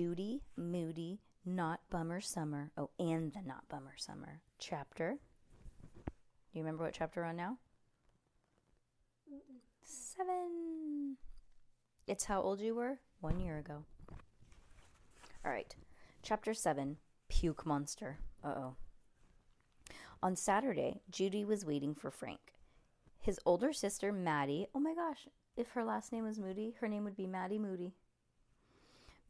Judy, Moody, Not Bummer Summer. Oh, and the Not Bummer Summer chapter. Do you remember what chapter we're on now? Seven. It's how old you were one year ago. All right. Chapter 7 Puke Monster. Uh oh. On Saturday, Judy was waiting for Frank. His older sister, Maddie, oh my gosh, if her last name was Moody, her name would be Maddie Moody.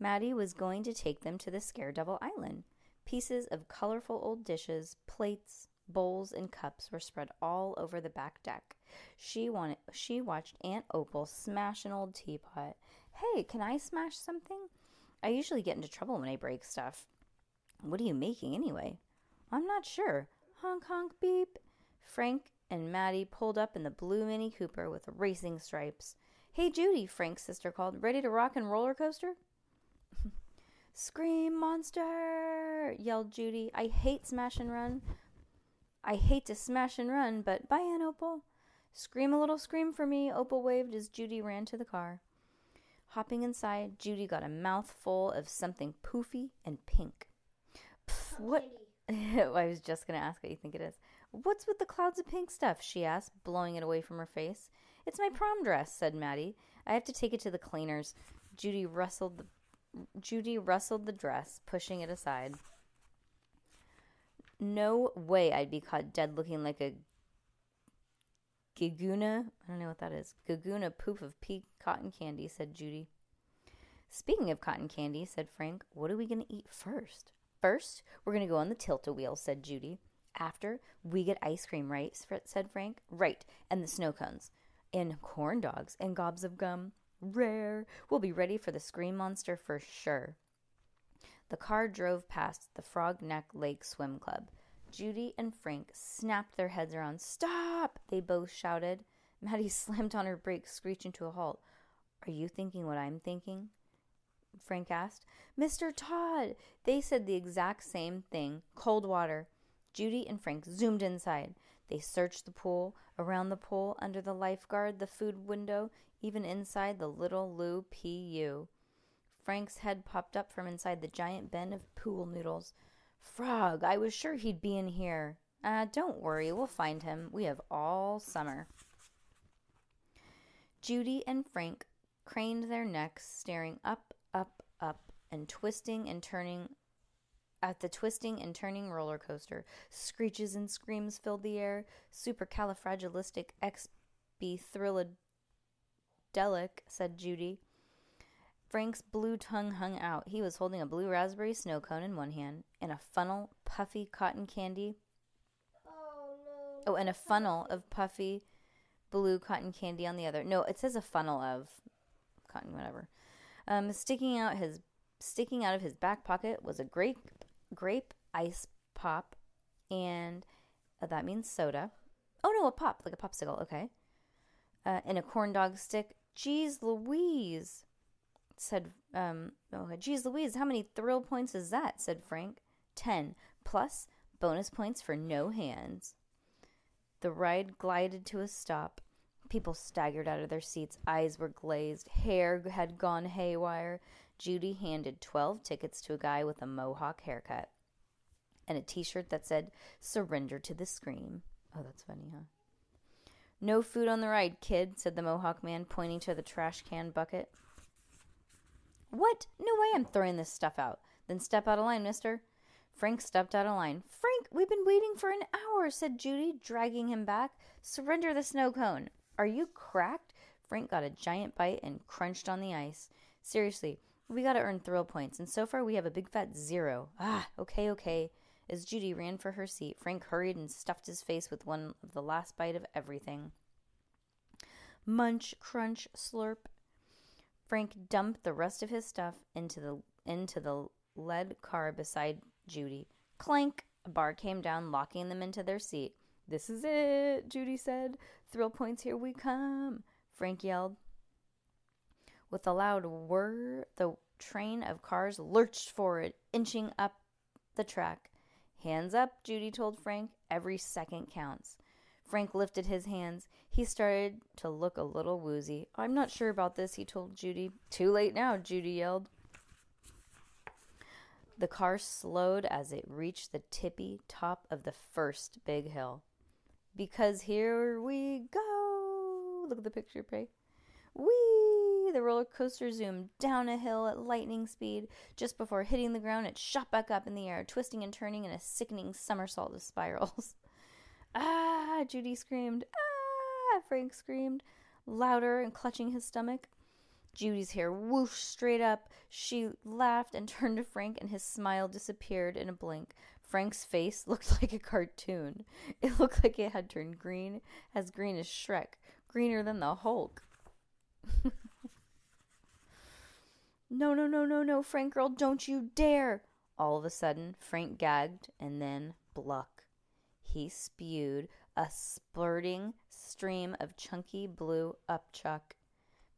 Maddie was going to take them to the Scaredevil Island. Pieces of colorful old dishes, plates, bowls, and cups were spread all over the back deck. She wanted she watched Aunt Opal smash an old teapot. Hey, can I smash something? I usually get into trouble when I break stuff. What are you making anyway? I'm not sure. Honk honk beep. Frank and Maddie pulled up in the blue Mini Cooper with racing stripes. Hey Judy, Frank's sister called. Ready to rock and roller coaster? Scream, monster! yelled Judy. I hate smash and run. I hate to smash and run, but bye, Aunt Opal. Scream a little scream for me, Opal waved as Judy ran to the car. Hopping inside, Judy got a mouthful of something poofy and pink. Pff, what? I was just going to ask what you think it is. What's with the clouds of pink stuff? she asked, blowing it away from her face. It's my prom dress, said Maddie. I have to take it to the cleaners. Judy rustled the Judy rustled the dress, pushing it aside. No way I'd be caught dead looking like a giguna. I don't know what that is. Giguna poof of pea cotton candy, said Judy. Speaking of cotton candy, said Frank, what are we going to eat first? First, we're going to go on the tilt-a-wheel, said Judy. After, we get ice cream, right? said Frank. Right, and the snow cones. And corn dogs and gobs of gum. Rare. We'll be ready for the Scream Monster for sure. The car drove past the Frog Neck Lake Swim Club. Judy and Frank snapped their heads around. Stop! They both shouted. Maddie slammed on her brakes, screeching to a halt. Are you thinking what I'm thinking? Frank asked. Mr. Todd! They said the exact same thing. Cold water. Judy and Frank zoomed inside. They searched the pool, around the pool, under the lifeguard, the food window, even inside the little Lou P.U. Frank's head popped up from inside the giant bin of pool noodles. Frog, I was sure he'd be in here. Ah, uh, don't worry, we'll find him. We have all summer. Judy and Frank craned their necks, staring up, up, up, and twisting and turning at the twisting and turning roller coaster. Screeches and screams filled the air. Supercalifragilisticexpialidocious said Judy. Frank's blue tongue hung out. He was holding a blue raspberry snow cone in one hand and a funnel puffy cotton candy. Oh, no. Oh, and a funnel of puffy blue cotton candy on the other. No, it says a funnel of cotton, whatever. Um, sticking out his sticking out of his back pocket was a grape grape ice pop, and uh, that means soda. Oh no, a pop like a popsicle. Okay, uh, and a corn dog stick Geez Louise, said, um, oh, geez Louise, how many thrill points is that? said Frank. Ten, plus bonus points for no hands. The ride glided to a stop. People staggered out of their seats, eyes were glazed, hair had gone haywire. Judy handed 12 tickets to a guy with a mohawk haircut and a t shirt that said, Surrender to the Scream. Oh, that's funny, huh? No food on the ride, kid, said the Mohawk man, pointing to the trash can bucket. What? No way I'm throwing this stuff out. Then step out of line, mister. Frank stepped out of line. Frank, we've been waiting for an hour, said Judy, dragging him back. Surrender the snow cone. Are you cracked? Frank got a giant bite and crunched on the ice. Seriously, we gotta earn thrill points, and so far we have a big fat zero. Ah, okay, okay. As Judy ran for her seat, Frank hurried and stuffed his face with one of the last bite of everything. Munch, crunch, slurp. Frank dumped the rest of his stuff into the into the lead car beside Judy. Clank! A bar came down, locking them into their seat. This is it, Judy said. Thrill points, here we come, Frank yelled. With a loud whir, the train of cars lurched forward, inching up the track. Hands up, Judy told Frank. Every second counts. Frank lifted his hands. He started to look a little woozy. I'm not sure about this, he told Judy. Too late now, Judy yelled. The car slowed as it reached the tippy top of the first big hill. Because here we go. Look at the picture, Pray. Whee! The roller coaster zoomed down a hill at lightning speed. Just before hitting the ground, it shot back up in the air, twisting and turning in a sickening somersault of spirals. ah! Judy screamed. Ah! Frank screamed, louder and clutching his stomach. Judy's hair whooshed straight up. She laughed and turned to Frank, and his smile disappeared in a blink. Frank's face looked like a cartoon. It looked like it had turned green, as green as Shrek, greener than the Hulk. No, no, no, no, no, Frank girl, don't you dare! All of a sudden, Frank gagged and then bluck. He spewed a spurting stream of chunky blue upchuck.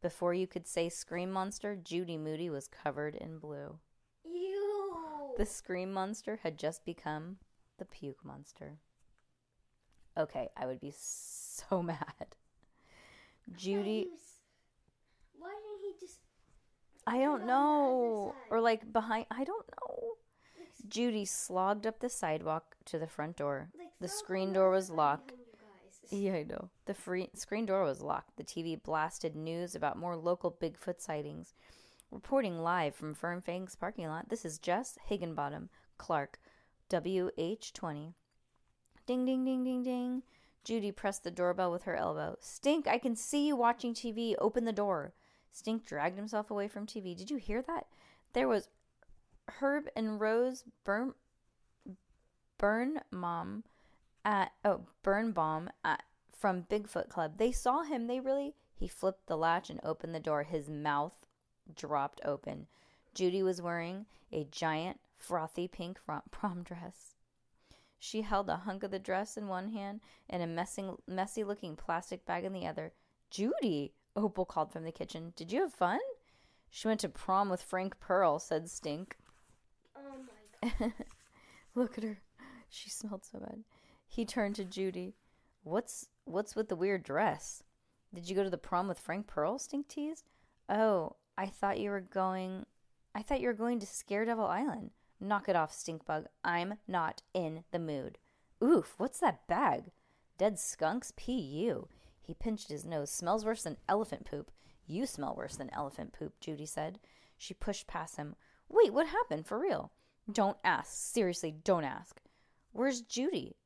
Before you could say Scream Monster, Judy Moody was covered in blue. Ew. The Scream Monster had just become the Puke Monster. Okay, I would be so mad. Judy, Why didn't he just? I don't know. Or like behind, I don't know. Judy slogged up the sidewalk to the front door. Like, The screen door was locked. him, you guys. Yeah, I know. The free screen door was locked. The TV blasted news about more local Bigfoot sightings. Reporting live from Fern Fangs parking lot, this is Jess Higginbottom, Clark, WH20. Ding, ding, ding, ding, ding. Judy pressed the doorbell with her elbow. Stink, I can see you watching TV. Open the door. Stink dragged himself away from TV. Did you hear that? There was Herb and Rose Burn, Burn Mom at oh burn bomb at, from Bigfoot Club. They saw him. They really. He flipped the latch and opened the door. His mouth dropped open. Judy was wearing a giant frothy pink prom dress. She held a hunk of the dress in one hand and a messy, messy looking plastic bag in the other. Judy, Opal called from the kitchen. Did you have fun? She went to prom with Frank Pearl, said Stink. Oh my god. Look at her. She smelled so bad. He turned to Judy. What's what's with the weird dress? Did you go to the prom with Frank Pearl? Stink teased. Oh, I thought you were going I thought you were going to Scaredevil Island. Knock it off, Stinkbug. I'm not in the mood. Oof, what's that bag? Dead skunks? P.U. He pinched his nose. Smells worse than elephant poop. You smell worse than elephant poop, Judy said. She pushed past him. Wait, what happened? For real? Don't ask. Seriously, don't ask. Where's Judy?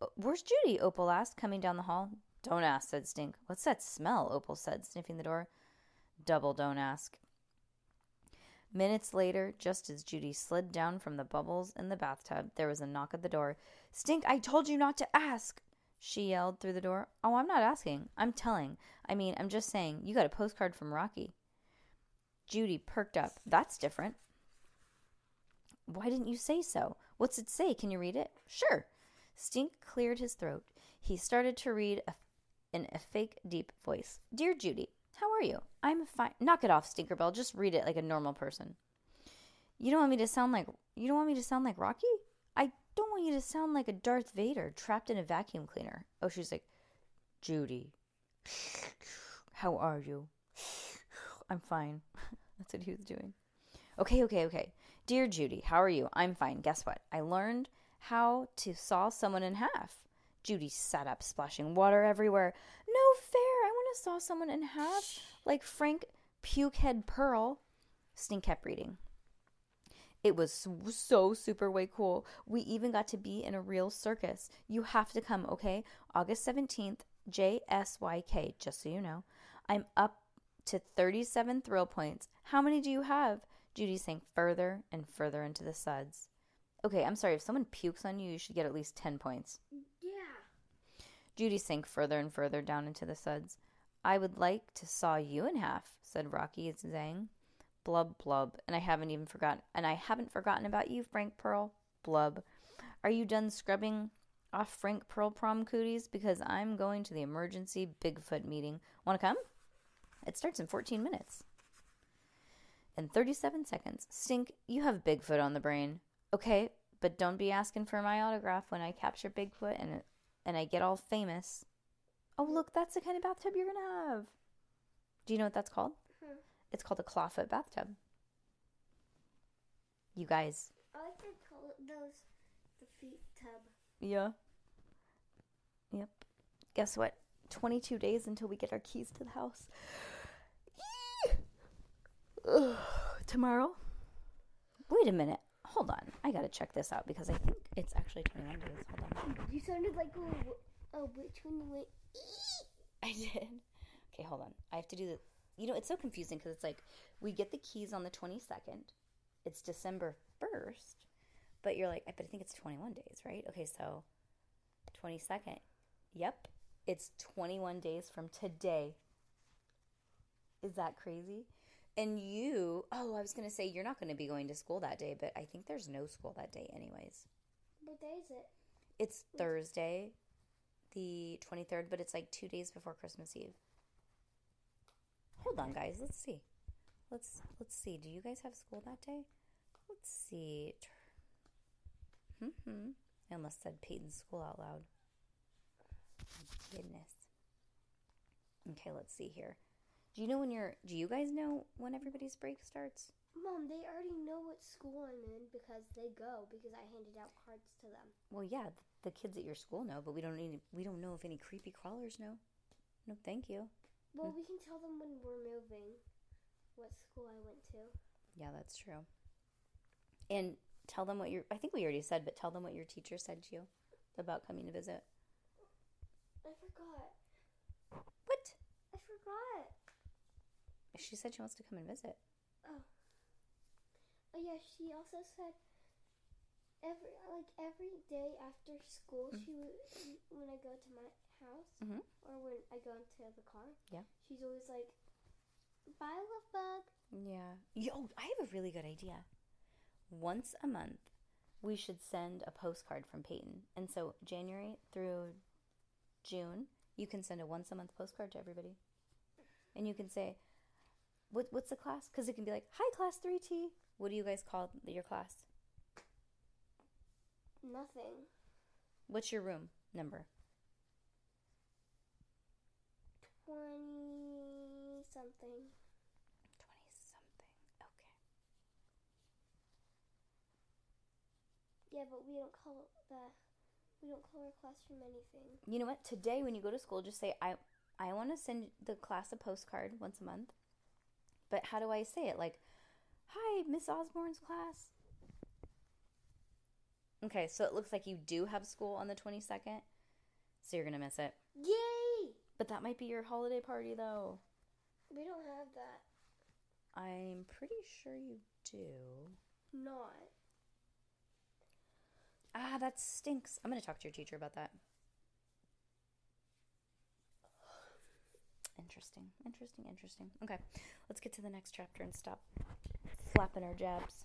"Uh, Where's Judy? Opal asked, coming down the hall. Don't ask, said Stink. What's that smell? Opal said, sniffing the door. Double don't ask. Minutes later, just as Judy slid down from the bubbles in the bathtub, there was a knock at the door. Stink, I told you not to ask! She yelled through the door. Oh, I'm not asking. I'm telling. I mean, I'm just saying, you got a postcard from Rocky. Judy perked up. That's different. Why didn't you say so? What's it say? Can you read it? Sure. Stink cleared his throat. He started to read a, in a fake, deep voice. Dear Judy, how are you? I'm fine. Knock it off, Stinkerbell. Just read it like a normal person. You don't want me to sound like you don't want me to sound like Rocky? I don't want you to sound like a Darth Vader trapped in a vacuum cleaner. Oh, she's like, Judy. How are you? I'm fine. That's what he was doing. Okay, okay, okay. Dear Judy, how are you? I'm fine. Guess what? I learned how to saw someone in half. Judy sat up, splashing water everywhere. No fair. I want to saw someone in half like Frank Pukehead Pearl. Stink kept reading. It was so, super way cool. We even got to be in a real circus. You have to come, okay? August 17th, JSYK, just so you know. I'm up to 37 thrill points. How many do you have? Judy sank further and further into the suds. Okay, I'm sorry. If someone pukes on you, you should get at least 10 points. Yeah. Judy sank further and further down into the suds. I would like to saw you in half, said Rocky Zang. Blub blub. And I haven't even forgotten and I haven't forgotten about you, Frank Pearl. Blub. Are you done scrubbing off Frank Pearl prom cooties? Because I'm going to the emergency Bigfoot meeting. Wanna come? It starts in 14 minutes. In 37 seconds. Stink, you have Bigfoot on the brain. Okay, but don't be asking for my autograph when I capture Bigfoot and and I get all famous. Oh, look, that's the kind of bathtub you're gonna have. Do you know what that's called? It's called a clawfoot bathtub. You guys. I like to call it those the feet tub. Yeah. Yep. Guess what? 22 days until we get our keys to the house. Tomorrow? Wait a minute. Hold on. I gotta check this out because I think it's actually 21 days. Hold on. You sounded like a, a witch when you went. I did. Okay, hold on. I have to do the. You know, it's so confusing because it's like we get the keys on the 22nd. It's December 1st, but you're like, but I think it's 21 days, right? Okay, so 22nd. Yep. It's 21 days from today. Is that crazy? And you, oh, I was going to say you're not going to be going to school that day, but I think there's no school that day, anyways. What day is it? It's Thursday, the 23rd, but it's like two days before Christmas Eve. Hold on, guys. Let's see. Let's let's see. Do you guys have school that day? Let's see. Hmm. I almost said Peyton's school out loud. My goodness. Okay, let's see here. Do you know when you're? Do you guys know when everybody's break starts? Mom, they already know what school I'm in because they go because I handed out cards to them. Well, yeah, the kids at your school know, but we don't need. We don't know if any creepy crawlers know. No, thank you. Well, we can tell them when we're moving what school I went to. Yeah, that's true. And tell them what your I think we already said, but tell them what your teacher said to you about coming to visit. I forgot. What? I forgot. She said she wants to come and visit. Oh Oh yeah, she also said every like every day after school Mm. she would when I go to my house Mhm. or when I go into the car. Yeah. She's always like, "Bye, love bug." Yeah. Yo, I have a really good idea. Once a month, we should send a postcard from Peyton. And so January through June, you can send a once a month postcard to everybody. And you can say, what, what's the class? Because it can be like, hi, class 3T. What do you guys call your class? Nothing. What's your room number? Twenty something. 20 something. Okay. Yeah, but we don't call the we don't call our classroom anything. You know what? Today, when you go to school, just say, I, I want to send the class a postcard once a month. But how do I say it? Like, hi, Miss Osborne's class. Okay, so it looks like you do have school on the 22nd. So you're going to miss it. Yay! But that might be your holiday party, though. We don't have that. I'm pretty sure you do. Not. Ah, that stinks. I'm going to talk to your teacher about that. Interesting, interesting, interesting. Okay, let's get to the next chapter and stop flapping our jabs.